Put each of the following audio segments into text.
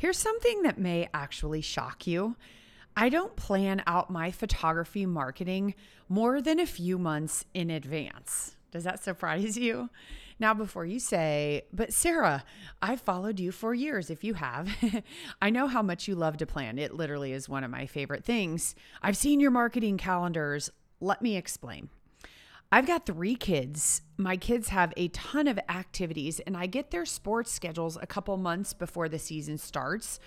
Here's something that may actually shock you. I don't plan out my photography marketing more than a few months in advance. Does that surprise you? Now, before you say, but Sarah, I've followed you for years. If you have, I know how much you love to plan. It literally is one of my favorite things. I've seen your marketing calendars. Let me explain. I've got three kids. My kids have a ton of activities, and I get their sports schedules a couple months before the season starts.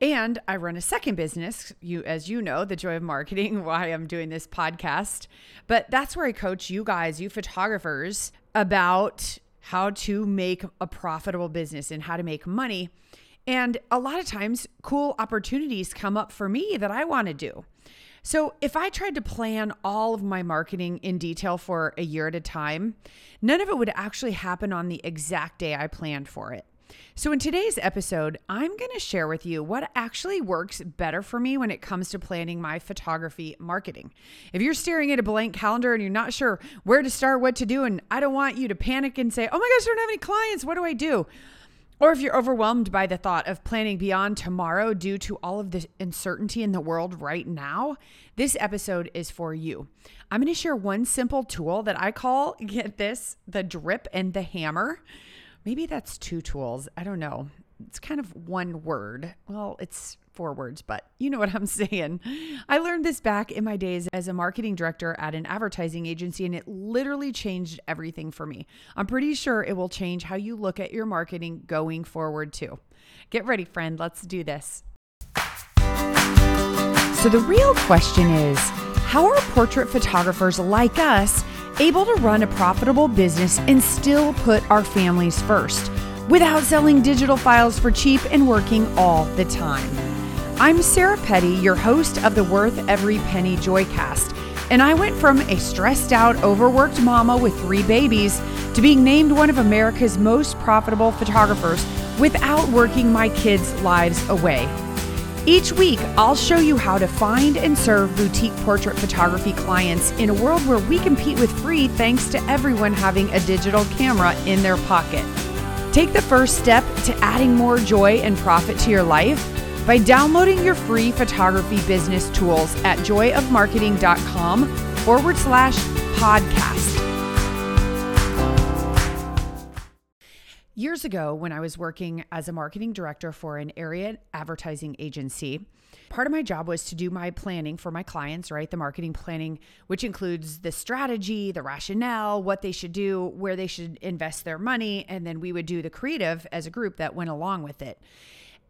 And I run a second business, you as you know, the joy of marketing, why I'm doing this podcast. But that's where I coach you guys, you photographers, about how to make a profitable business and how to make money. And a lot of times, cool opportunities come up for me that I want to do. So, if I tried to plan all of my marketing in detail for a year at a time, none of it would actually happen on the exact day I planned for it. So, in today's episode, I'm going to share with you what actually works better for me when it comes to planning my photography marketing. If you're staring at a blank calendar and you're not sure where to start, what to do, and I don't want you to panic and say, oh my gosh, I don't have any clients, what do I do? Or if you're overwhelmed by the thought of planning beyond tomorrow due to all of the uncertainty in the world right now, this episode is for you. I'm going to share one simple tool that I call, get this, the drip and the hammer. Maybe that's two tools. I don't know. It's kind of one word. Well, it's four words, but you know what I'm saying. I learned this back in my days as a marketing director at an advertising agency, and it literally changed everything for me. I'm pretty sure it will change how you look at your marketing going forward, too. Get ready, friend. Let's do this. So, the real question is how are portrait photographers like us able to run a profitable business and still put our families first without selling digital files for cheap and working all the time. I'm Sarah Petty, your host of the Worth Every Penny Joycast, and I went from a stressed out, overworked mama with three babies to being named one of America's most profitable photographers without working my kids' lives away. Each week, I'll show you how to find and serve boutique portrait photography clients in a world where we compete with free thanks to everyone having a digital camera in their pocket. Take the first step to adding more joy and profit to your life by downloading your free photography business tools at joyofmarketing.com forward slash podcast. Years ago, when I was working as a marketing director for an area advertising agency, part of my job was to do my planning for my clients, right? The marketing planning, which includes the strategy, the rationale, what they should do, where they should invest their money. And then we would do the creative as a group that went along with it.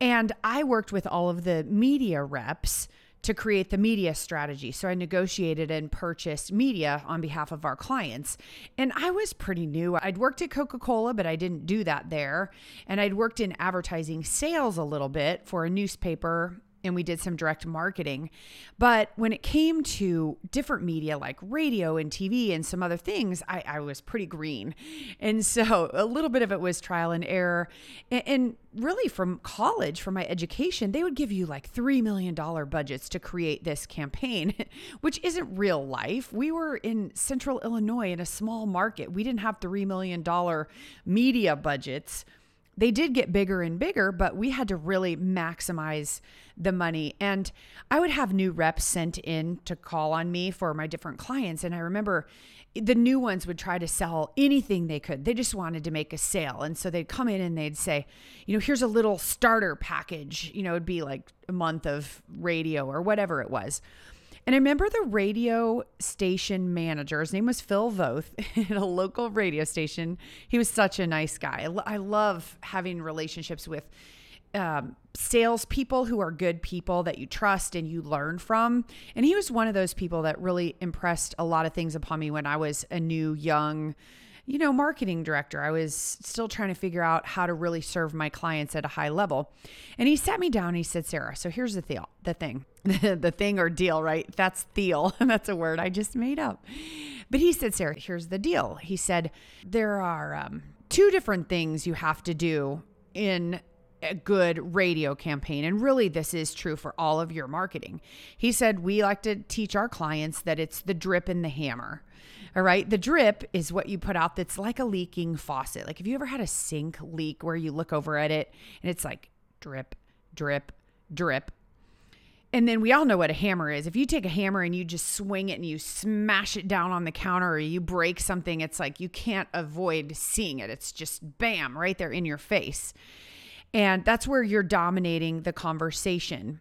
And I worked with all of the media reps to create the media strategy. So I negotiated and purchased media on behalf of our clients. And I was pretty new. I'd worked at Coca Cola, but I didn't do that there. And I'd worked in advertising sales a little bit for a newspaper and we did some direct marketing. But when it came to different media like radio and TV and some other things, I, I was pretty green. And so a little bit of it was trial and error. And, and really, from college, from my education, they would give you like $3 million budgets to create this campaign, which isn't real life. We were in central Illinois in a small market, we didn't have $3 million media budgets they did get bigger and bigger, but we had to really maximize the money. And I would have new reps sent in to call on me for my different clients. And I remember the new ones would try to sell anything they could. They just wanted to make a sale. And so they'd come in and they'd say, you know, here's a little starter package. You know, it'd be like a month of radio or whatever it was. And I remember the radio station manager, his name was Phil Voth at a local radio station. He was such a nice guy. I love having relationships with um, salespeople who are good people that you trust and you learn from. And he was one of those people that really impressed a lot of things upon me when I was a new, young, you know, marketing director. I was still trying to figure out how to really serve my clients at a high level. And he sat me down he said, Sarah, so here's the deal, the thing, the thing or deal, right? That's deal. That's a word I just made up. But he said, Sarah, here's the deal. He said, there are um, two different things you have to do in a good radio campaign. And really, this is true for all of your marketing. He said, We like to teach our clients that it's the drip and the hammer. All right. The drip is what you put out that's like a leaking faucet. Like, if you ever had a sink leak where you look over at it and it's like drip, drip, drip. And then we all know what a hammer is. If you take a hammer and you just swing it and you smash it down on the counter or you break something, it's like you can't avoid seeing it. It's just bam, right there in your face. And that's where you're dominating the conversation.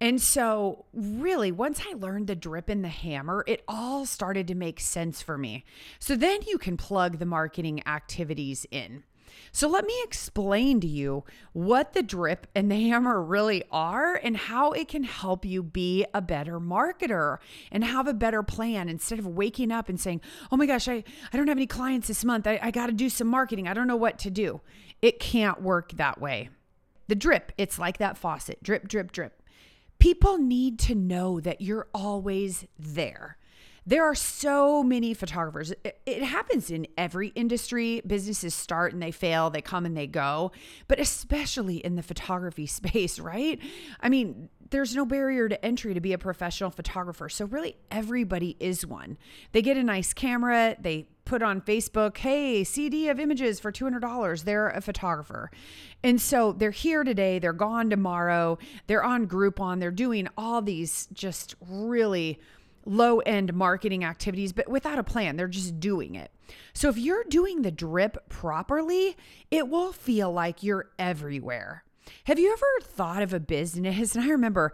And so, really, once I learned the drip and the hammer, it all started to make sense for me. So then you can plug the marketing activities in. So, let me explain to you what the drip and the hammer really are and how it can help you be a better marketer and have a better plan instead of waking up and saying, Oh my gosh, I, I don't have any clients this month. I, I got to do some marketing. I don't know what to do. It can't work that way. The drip, it's like that faucet drip, drip, drip. People need to know that you're always there. There are so many photographers. It, happens in every industry. Businesses start and they fail, they come and they go, but especially in the photography space, right? I mean, there's no barrier to entry to be a professional photographer. So, really, everybody is one. They get a nice camera, they put on Facebook, hey, CD of images for $200. They're a photographer. And so they're here today, they're gone tomorrow, they're on Groupon, they're doing all these just really low end marketing activities, but without a plan. They're just doing it. So if you're doing the drip properly, it will feel like you're everywhere. Have you ever thought of a business? And I remember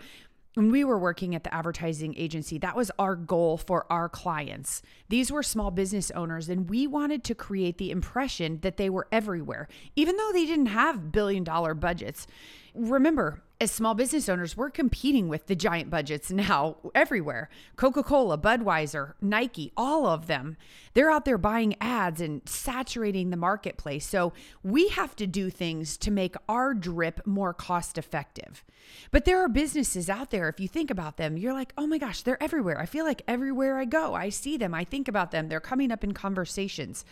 when we were working at the advertising agency, that was our goal for our clients. These were small business owners, and we wanted to create the impression that they were everywhere, even though they didn't have billion dollar budgets. Remember, as small business owners, we're competing with the giant budgets now everywhere. Coca Cola, Budweiser, Nike, all of them. They're out there buying ads and saturating the marketplace. So we have to do things to make our drip more cost effective. But there are businesses out there, if you think about them, you're like, oh my gosh, they're everywhere. I feel like everywhere I go, I see them, I think about them, they're coming up in conversations.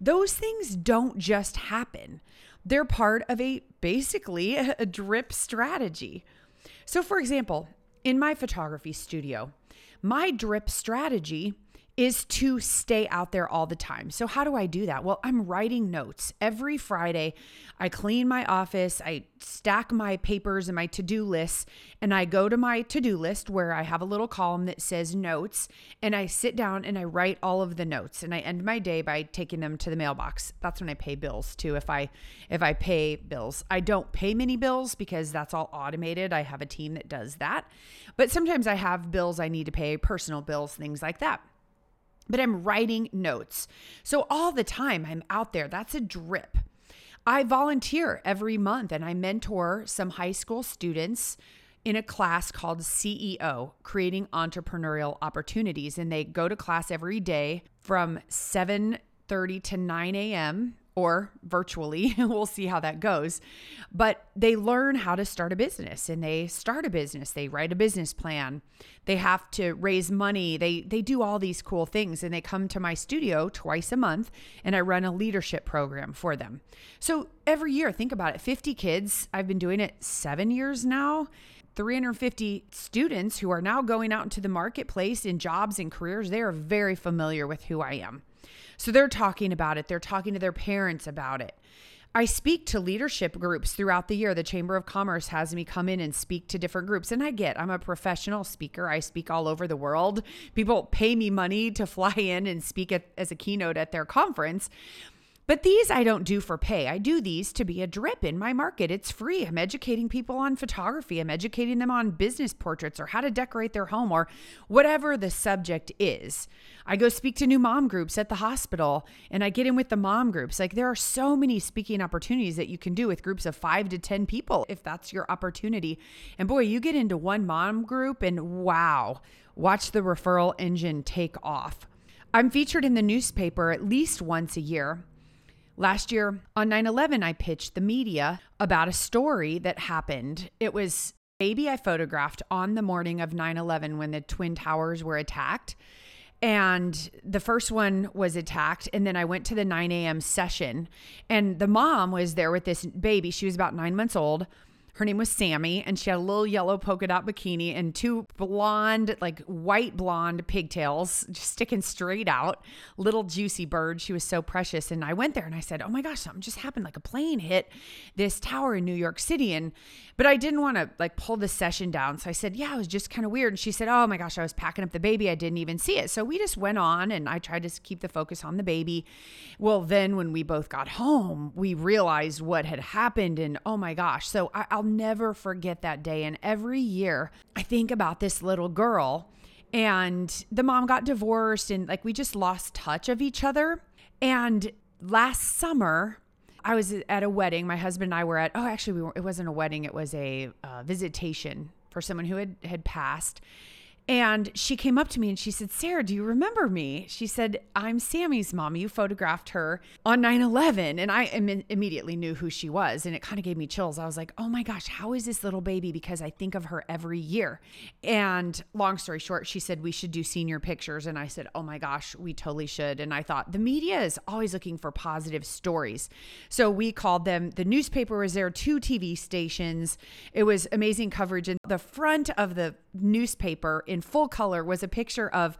Those things don't just happen. They're part of a basically a drip strategy. So, for example, in my photography studio, my drip strategy is to stay out there all the time. So, how do I do that? Well, I'm writing notes. Every Friday, I clean my office, I stack my papers and my to do lists, and I go to my to do list where I have a little column that says notes, and I sit down and I write all of the notes. And I end my day by taking them to the mailbox. That's when I pay bills too. If I if I pay bills, I don't pay many bills because that's all automated. I have a team that does that. But sometimes I have bills I need to pay, personal bills, things like that but I'm writing notes. So all the time I'm out there. That's a drip. I volunteer every month and I mentor some high school students in a class called CEO, Creating Entrepreneurial Opportunities. And they go to class every day from 7:30 to 9 a.m or virtually. we'll see how that goes. But they learn how to start a business and they start a business. They write a business plan. They have to raise money. They they do all these cool things and they come to my studio twice a month and I run a leadership program for them. So every year, think about it, 50 kids. I've been doing it 7 years now. 350 students who are now going out into the marketplace in jobs and careers. They are very familiar with who I am. So they're talking about it, they're talking to their parents about it. I speak to leadership groups throughout the year. The Chamber of Commerce has me come in and speak to different groups. And I get, I'm a professional speaker. I speak all over the world. People pay me money to fly in and speak at, as a keynote at their conference. But these I don't do for pay. I do these to be a drip in my market. It's free. I'm educating people on photography. I'm educating them on business portraits or how to decorate their home or whatever the subject is. I go speak to new mom groups at the hospital and I get in with the mom groups. Like there are so many speaking opportunities that you can do with groups of 5 to 10 people if that's your opportunity. And boy, you get into one mom group and wow, watch the referral engine take off. I'm featured in the newspaper at least once a year. Last year on 9 11, I pitched the media about a story that happened. It was baby I photographed on the morning of 9 11 when the Twin Towers were attacked. And the first one was attacked. And then I went to the 9 a.m. session, and the mom was there with this baby. She was about nine months old. Her name was Sammy, and she had a little yellow polka dot bikini and two blonde, like white blonde pigtails just sticking straight out. Little juicy bird. She was so precious. And I went there and I said, Oh my gosh, something just happened. Like a plane hit this tower in New York City. And, but I didn't want to like pull the session down. So I said, Yeah, it was just kind of weird. And she said, Oh my gosh, I was packing up the baby. I didn't even see it. So we just went on and I tried to keep the focus on the baby. Well, then when we both got home, we realized what had happened. And oh my gosh. So I, I'll never forget that day. And every year I think about this little girl and the mom got divorced and like we just lost touch of each other. And last summer, I was at a wedding. My husband and I were at, oh, actually, we it wasn't a wedding, it was a uh, visitation for someone who had, had passed. And she came up to me and she said, Sarah, do you remember me? She said, I'm Sammy's mom. You photographed her on 9 11. And I Im- immediately knew who she was. And it kind of gave me chills. I was like, oh my gosh, how is this little baby? Because I think of her every year. And long story short, she said, we should do senior pictures. And I said, oh my gosh, we totally should. And I thought, the media is always looking for positive stories. So we called them, the newspaper was there, two TV stations. It was amazing coverage. And the front of the newspaper in full color was a picture of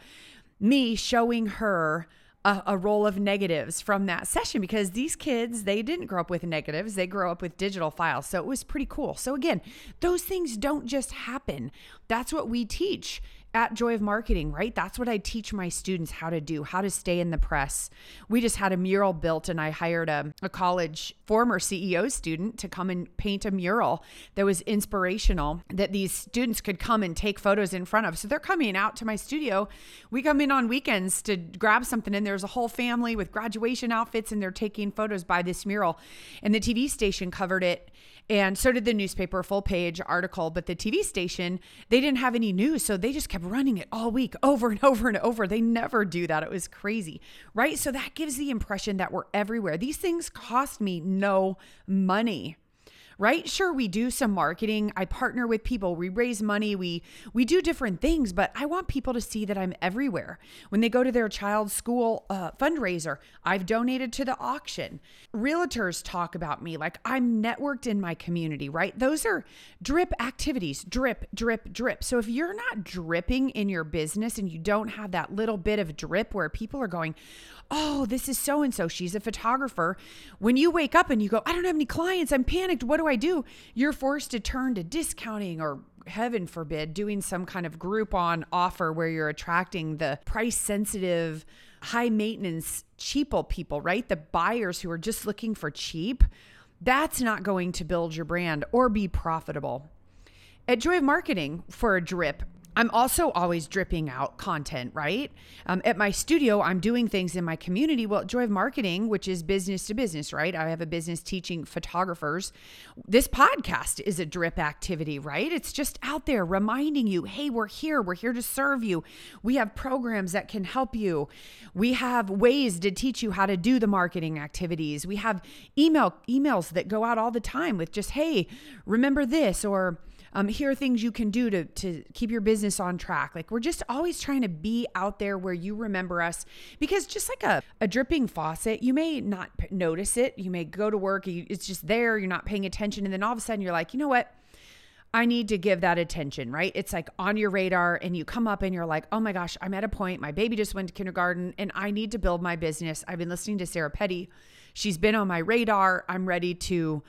me showing her a, a, roll of negatives from that session because these kids they didn't grow up with negatives. They grow up with digital files. So it was pretty cool. So again those things don't just happen. That's what we teach at Joy of Marketing, right? That's what I teach my students how to do, how to stay in the press. We just had a mural built, and I hired a, a college former CEO student to come and paint a mural that was inspirational that these students could come and take photos in front of. So they're coming out to my studio. We come in on weekends to grab something, and there's a whole family with graduation outfits, and they're taking photos by this mural. And the TV station covered it and so did the newspaper, full page article. But the TV station, they didn't have any news. So they just kept running it all week over and over and over. They never do that. It was crazy, right? So that gives the impression that we're everywhere. These things cost me no money right? Sure, we do some marketing. I partner with people. We raise money. We we do different things, but I want people to see that I'm everywhere. When they go to their child's school uh, fundraiser, I've donated to the auction. Realtors talk about me like I'm networked in my community, right? Those are drip activities. Drip, drip, drip. So if you're not dripping in your business and you don't have that little bit of drip where people are going, oh, this is so and so. She's a photographer. When you wake up and you go, I don't have any clients, I'm panicked. What do I do? You're forced to turn to discounting or heaven forbid, doing some kind of Groupon offer where you're attracting the price sensitive, high maintenance, cheapo people, right? The buyers who are just looking for cheap. That's not going to build your brand or be profitable. At Joy of Marketing, for a drip, I'm also always dripping out content, right? Um, at my studio, I'm doing things in my community. Well, Joy of Marketing, which is business to business, right? I have a business teaching photographers. This podcast is a drip activity, right? It's just out there reminding you, hey, we're here. We're here to serve you. We have programs that can help you. We have ways to teach you how to do the marketing activities. We have email emails that go out all the time with just, hey, remember this or um, here are things you can do to, to keep your business on track. Like we're just always trying to be out there where you remember us because just like a, a dripping faucet, you may not notice it. You may go to work, it's just there, you're not paying attention. And then all of a sudden you're like, you know what? I need to give that attention, right? It's like on your radar, and you come up and you're like, oh my gosh, I'm at a point. My baby just went to kindergarten and I need to build my business. I've been listening to Sarah Petty. She's been on my radar. I'm ready to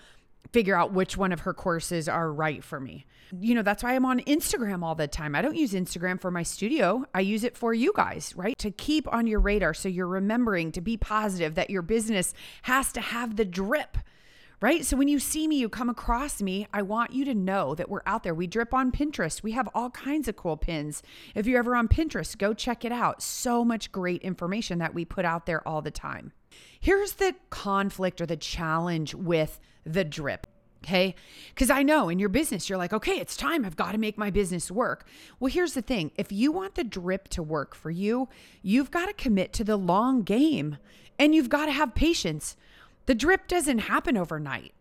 figure out which one of her courses are right for me. You know, that's why I'm on Instagram all the time. I don't use Instagram for my studio. I use it for you guys, right? To keep on your radar so you're remembering to be positive that your business has to have the drip. Right. So when you see me, you come across me, I want you to know that we're out there. We drip on Pinterest. We have all kinds of cool pins. If you're ever on Pinterest, go check it out. So much great information that we put out there all the time. Here's the conflict or the challenge with the drip. Okay. Because I know in your business, you're like, okay, it's time. I've got to make my business work. Well, here's the thing if you want the drip to work for you, you've got to commit to the long game and you've got to have patience. The drip doesn't happen overnight,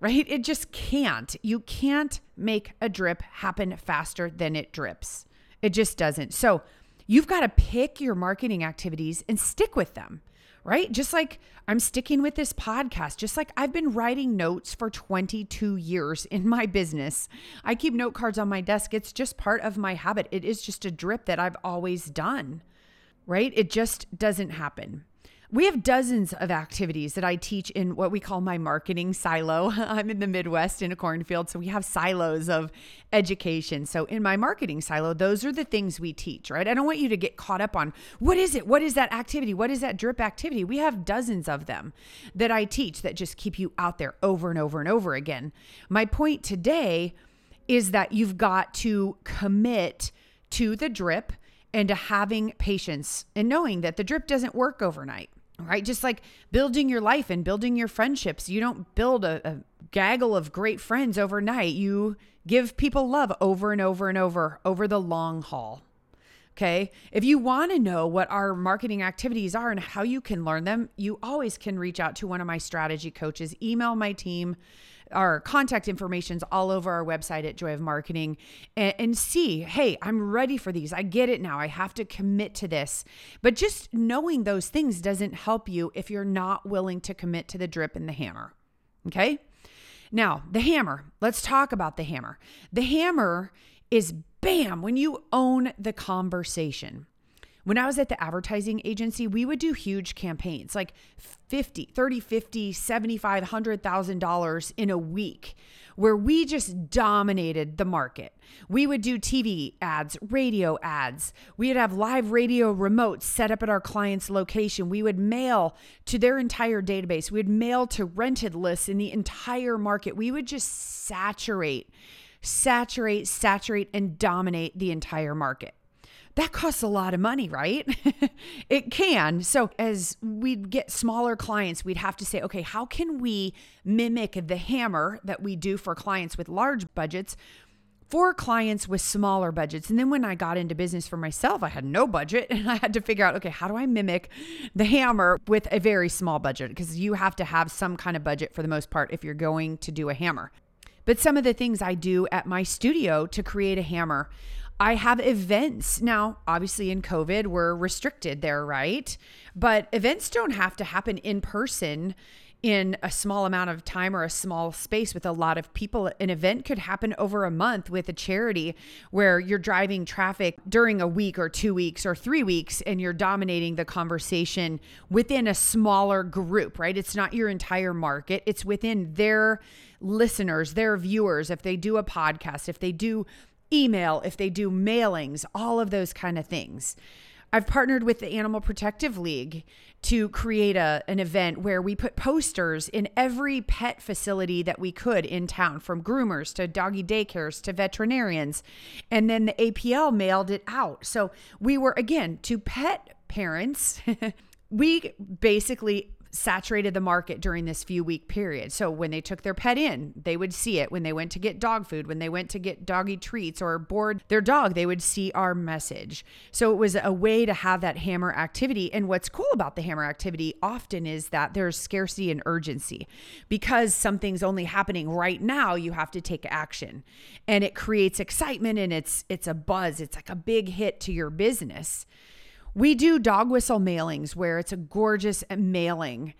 right? It just can't. You can't make a drip happen faster than it drips. It just doesn't. So you've got to pick your marketing activities and stick with them right? Just like I'm sticking with this podcast, just like I've been writing notes for 22 years in my business. I keep note cards on my desk. It's just part of my habit. It is just a drip that I've always done, right? It just doesn't happen. We have dozens of activities that I teach in what we call my marketing silo. I'm in the Midwest in a cornfield, so we have silos of education. So, in my marketing silo, those are the things we teach, right? I don't want you to get caught up on what is it? What is that activity? What is that drip activity? We have dozens of them that I teach that just keep you out there over and over and over again. My point today is that you've got to commit to the drip and to having patience and knowing that the drip doesn't work overnight right? Just like building your life and building your friendships. You don't build a, a, gaggle of great friends overnight. You give people love over and over and over over the long haul. Okay. If you want to know what our marketing activities are and how you can learn them, you always can reach out to one of my strategy coaches, email my team our contact information's all over our website at Joy of Marketing and, and, see, hey, I'm ready for these. I get it now. I have to commit to this. But just knowing those things doesn't help you if you're not willing to commit to the drip and the hammer. Okay? Now, the hammer. Let's talk about the hammer. The hammer is bam, when you own the conversation. When I was at the advertising agency, we would do huge campaigns like 50, 30, 50, 75, $100,000 in a week where we just dominated the market. We would do TV ads, radio ads. We would have live radio remotes set up at our client's location. We would mail to their entire database. We would mail to rented lists in the entire market. We would just saturate, saturate, saturate, and dominate the entire market that costs a lot of money, right? it can. So, as we'd get smaller clients, we'd have to say, okay, how can we mimic the hammer that we do for clients with large budgets? For clients with smaller budgets. And then when I got into business for myself, I had no budget and I had to figure out okay, how do I mimic the hammer with a very small budget? Because you have to have some kind of budget for the most part if you're going to do a hammer. But some of the things I do at my studio to create a hammer, I have events. Now, obviously, in COVID, we're restricted there, right? But events don't have to happen in person in a small amount of time or a small space with a lot of people. An event could happen over a month with a charity where you're driving traffic during a week or two weeks or three weeks and you're dominating the conversation within a smaller group, right? It's not your entire market, it's within their listeners, their viewers. If they do a podcast, if they do email, if they do mailings, all of those kind of things. I've partnered with the Animal Protective League to create a, an event where we put posters in every pet facility that we could in town, from groomers to doggy daycares to veterinarians. And then the APL mailed it out. So we were, again, to pet parents, we basically saturated the market during this few week period. So when they took their pet in, they would see it. When they went to get dog food, when they went to get doggy treats or board their dog, they would see our message. So it was a way to have that hammer activity. And what's cool about the hammer activity often is that there's scarcity and urgency. Because something's only happening right now, you have to take action. And it creates excitement and it's it's a buzz. It's like a big hit to your business. We do dog whistle mailings where it's a gorgeous mailing,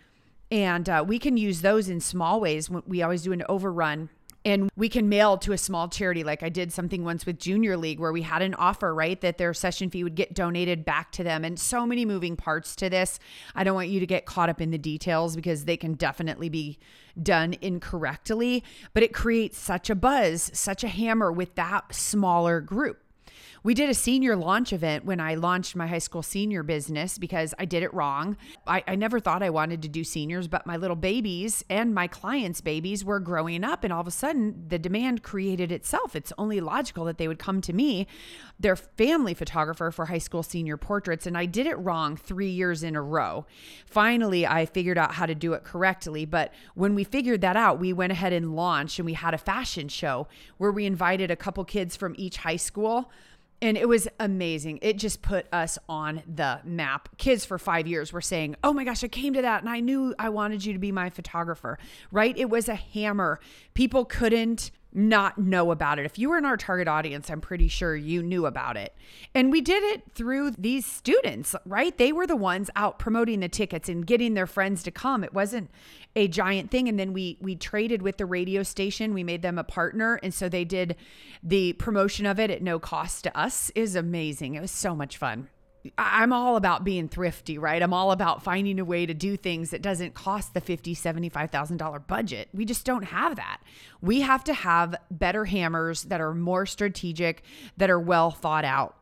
and uh, we can use those in small ways. We always do an overrun and we can mail to a small charity. Like i did something once with junior league where we had an offer right that their session fee would get donated back to them and so many moving parts to this. I don't want you to get caught up in the details because they can definitely be done incorrectly but it creates such a buzz such a hammer with that smaller group we did a senior launch event when I launched my high school senior business because I did it wrong. I, I never thought I wanted to do seniors, but my little babies and my clients' babies were growing up, and all of a sudden the demand created itself. It's only logical that they would come to me, their family photographer for high school senior portraits, and I did it wrong three years in a row. Finally, I figured out how to do it correctly, but when we figured that out, we went ahead and launched and we had a fashion show where we invited a couple kids from each high school and it was amazing. It just put us on the map. Kids for five years were saying, Oh my gosh, I came to that and I knew I wanted you to be my photographer, right? It was a hammer. People couldn't not know about it. If you were in our target audience, I'm pretty sure you knew about it. And we did it through these students, right? They were the ones out promoting the tickets and getting their friends to come. It wasn't a giant thing and then we we traded with the radio station. We made them a partner and so they did the promotion of it at no cost to us. Is amazing. It was so much fun. I'm all about being thrifty, right? I'm all about finding a way to do things that doesn't cost the $50,000, $75,000 budget. We just don't have that. We have to have better hammers that are more strategic, that are well thought out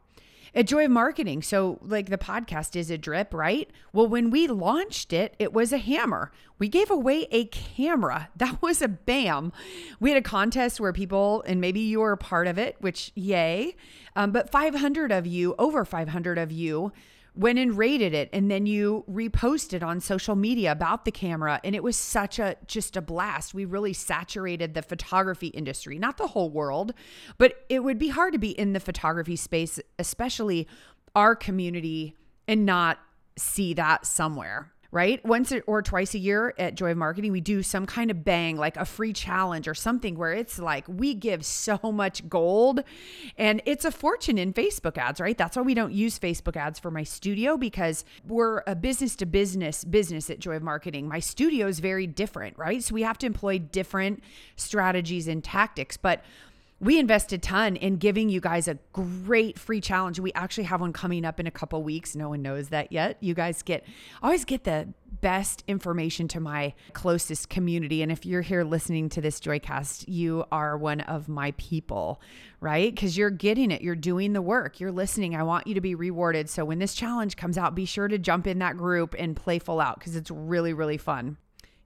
at Joy of Marketing. So, like the podcast is a drip, right? Well, when we launched it, it was a hammer. We gave away a camera. That was a bam. We had a contest where people, and maybe you were a part of it, which yay. Um, but 500 of you, over 500 of you, went and rated it and then you reposted on social media about the camera and it was such a just a blast. We really saturated the photography industry not the whole world but it would be hard to be in the photography space especially our community and not see that somewhere right? Once or twice a year at Joy of Marketing, we do some kind of bang, like a free challenge or something where it's like we give so much gold and it's a fortune in Facebook ads, right? That's why we don't use Facebook ads for my studio because we're a business to business business at Joy of Marketing. My studio is very different, right? So we have to employ different strategies and tactics, but we invest a ton in giving you guys a great free challenge. We actually have one coming up in a couple weeks. No one knows that yet. You guys get always get the best information to my closest community. And if you're here listening to this Joycast, you are one of my people, right? Because you're getting it, you're doing the work, you're listening. I want you to be rewarded. So when this challenge comes out, be sure to jump in that group and play full out because it's really, really fun.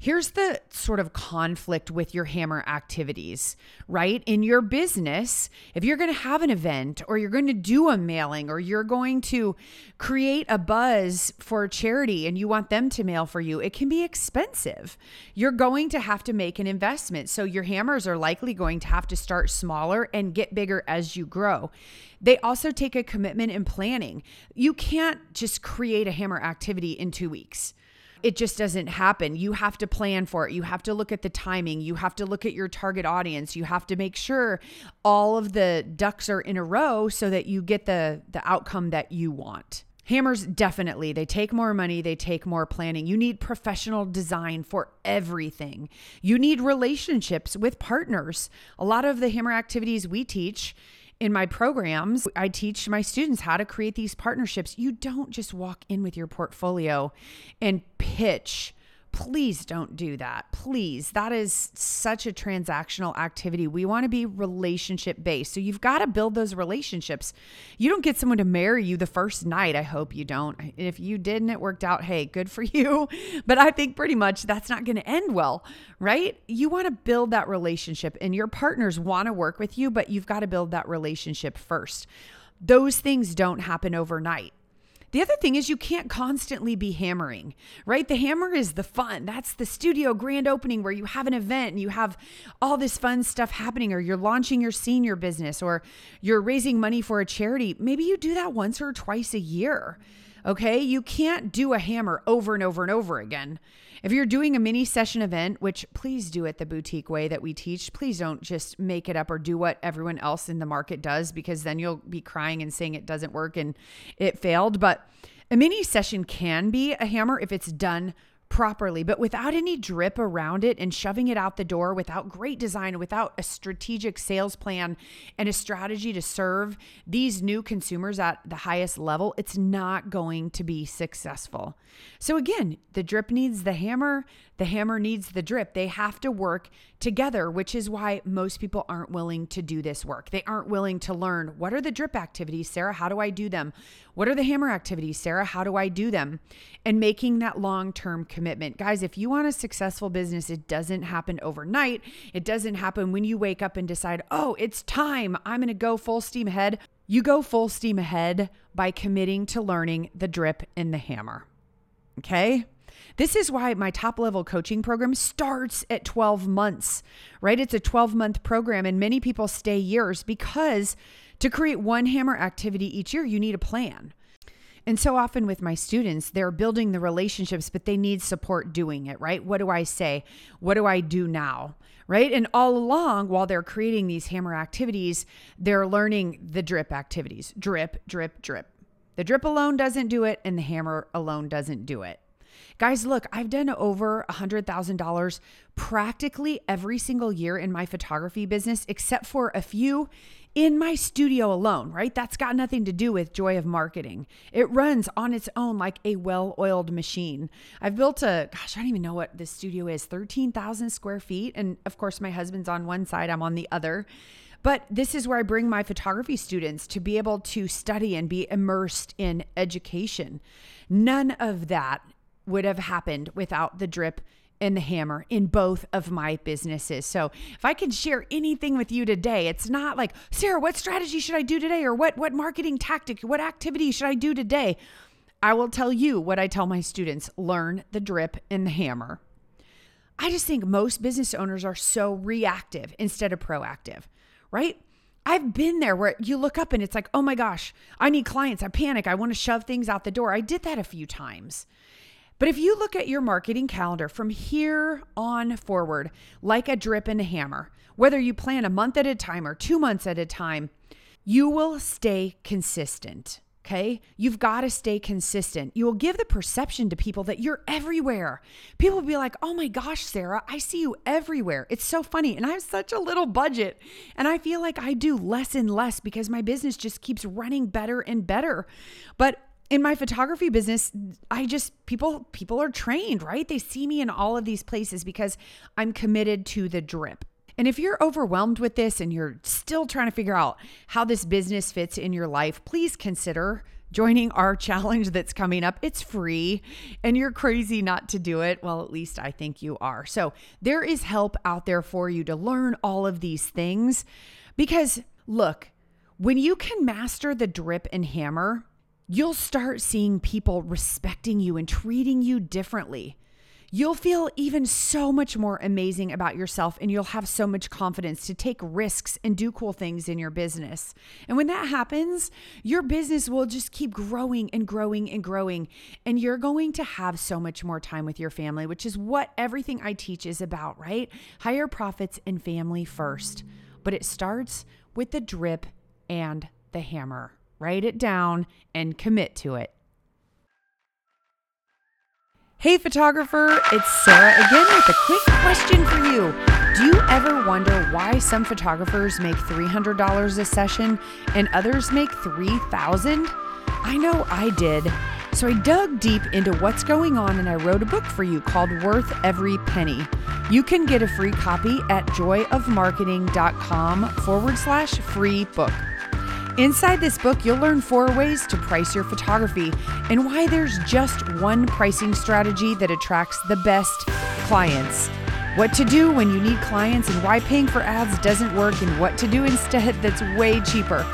Here's the sort of conflict with your hammer activities, right? In your business, if you're going to have an event or you're going to do a mailing or you're going to create a buzz for a charity and you want them to mail for you, it can be expensive. You're going to have to make an investment. So your hammers are likely going to have to start smaller and get bigger as you grow. They also take a commitment in planning. You can't just create a hammer activity in two weeks it just doesn't happen. You have to plan for it. You have to look at the timing. You have to look at your target audience. You have to make sure all of the ducks are in a row so that you get the the outcome that you want. Hammers definitely, they take more money, they take more planning. You need professional design for everything. You need relationships with partners. A lot of the hammer activities we teach in my programs, I teach my students how to create these partnerships. You don't just walk in with your portfolio and pitch Please don't do that. Please. That is such a transactional activity. We want to be relationship based. So you've got to build those relationships. You don't get someone to marry you the first night. I hope you don't. If you did and it worked out, hey, good for you. But I think pretty much that's not going to end well, right? You want to build that relationship and your partners want to work with you, but you've got to build that relationship first. Those things don't happen overnight. The other thing is you can't constantly be hammering, right? The hammer is the fun. That's the studio grand opening where you have an event and you have all this fun stuff happening, or you're launching your senior business, or you're raising money for a charity. Maybe you do that once or twice a year. Okay. You can't do a hammer over and over and over again. If you're doing a mini session event, which please do it the boutique way that we teach, please don't just make it up or do what everyone else in the market does because then you'll be crying and saying it doesn't work and it failed. But a mini session can be a hammer if it's done properly, but without any drip around it and shoving it out the door, without great design, without a strategic sales plan and a strategy to serve these new consumers at the highest level, it's not going to be successful. So, again, the drip needs the hammer, the hammer needs the drip. They have to work together, which is why most people aren't willing to do this work. They aren't willing to learn what are the drip activities, Sarah? How do I do them? What are the hammer activities, Sarah? How do I do them? And making that long term commitment. Guys, if you want a successful business, it doesn't happen overnight. It doesn't happen when you wake up and decide, oh, it's time. I'm going to go full steam ahead. You go full steam ahead by committing to learning the drip and the hammer. Okay. This is why my top level coaching program starts at 12 months, right? It's a 12 month program, and many people stay years because to create one hammer activity each year, you need a plan. And so often with my students, they're building the relationships, but they need support doing it, right? What do I say? What do I do now? right? And all along, while they're creating these hammer activities, they're learning the drip activities drip, drip, drip. The drip alone doesn't do it, and the hammer alone doesn't do it. Guys, look, I've done over $100,000 practically every single year in my photography business, except for a few in my studio alone, right? That's got nothing to do with joy of marketing. It runs on its own like a well oiled machine. I've built a, gosh, I don't even know what this studio is 13,000 square feet. And of course, my husband's on one side, I'm on the other. But this is where I bring my photography students to be able to study and be immersed in education. None of that would have happened without the drip and the hammer in both of my businesses. So, if I can share anything with you today, it's not like, "Sarah, what strategy should I do today or what what marketing tactic, what activity should I do today?" I will tell you what I tell my students, learn the drip and the hammer. I just think most business owners are so reactive instead of proactive, right? I've been there where you look up and it's like, oh my gosh, I need clients. I panic. I want to shove things out the door. I did that a few times. But if you look at your marketing calendar from here on forward, like a drip and a hammer, whether you plan a month at a time or two months at a time, you will stay consistent. Okay. You've got to stay consistent. You will give the perception to people that you're everywhere. People will be like, oh my gosh, Sarah, I see you everywhere. It's so funny. And I have such a little budget. And I feel like I do less and less because my business just keeps running better and better. But in my photography business i just people people are trained right they see me in all of these places because i'm committed to the drip and if you're overwhelmed with this and you're still trying to figure out how this business fits in your life please consider joining our challenge that's coming up. It's free and you're crazy not to do it. Well, at least I think you are. So, there is help out there for you to learn all of these things because look, when you can master the drip and hammer, you'll start seeing people respecting you and treating you differently. You'll feel even so much more amazing about yourself and you'll have so much confidence to take risks and do cool things in your business. And when that happens, your business will just keep growing and growing and growing. And you're going to have so much more time with your family, which is what everything I teach is about, right? Higher profits and family first. But it starts with the drip and the hammer write it down, and commit to it. Hey, photographer, it's Sarah again with a quick question for you. Do you ever wonder why some photographers make $300 a session and others make 3,000? I know I did. So I dug deep into what's going on and I wrote a book for you called Worth Every Penny. You can get a free copy at joyofmarketing.com forward slash free book. Inside this book, you'll learn four ways to price your photography and why there's just one pricing strategy that attracts the best clients. What to do when you need clients and why paying for ads doesn't work, and what to do instead that's way cheaper.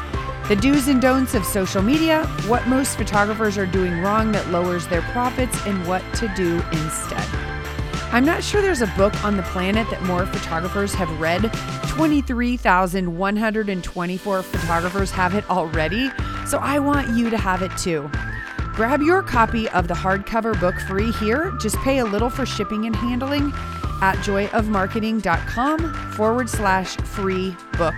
The do's and don'ts of social media, what most photographers are doing wrong that lowers their profits, and what to do instead. I'm not sure there's a book on the planet that more photographers have read. 23,124 photographers have it already, so I want you to have it too. Grab your copy of the hardcover book free here. Just pay a little for shipping and handling at joyofmarketing.com forward slash free book.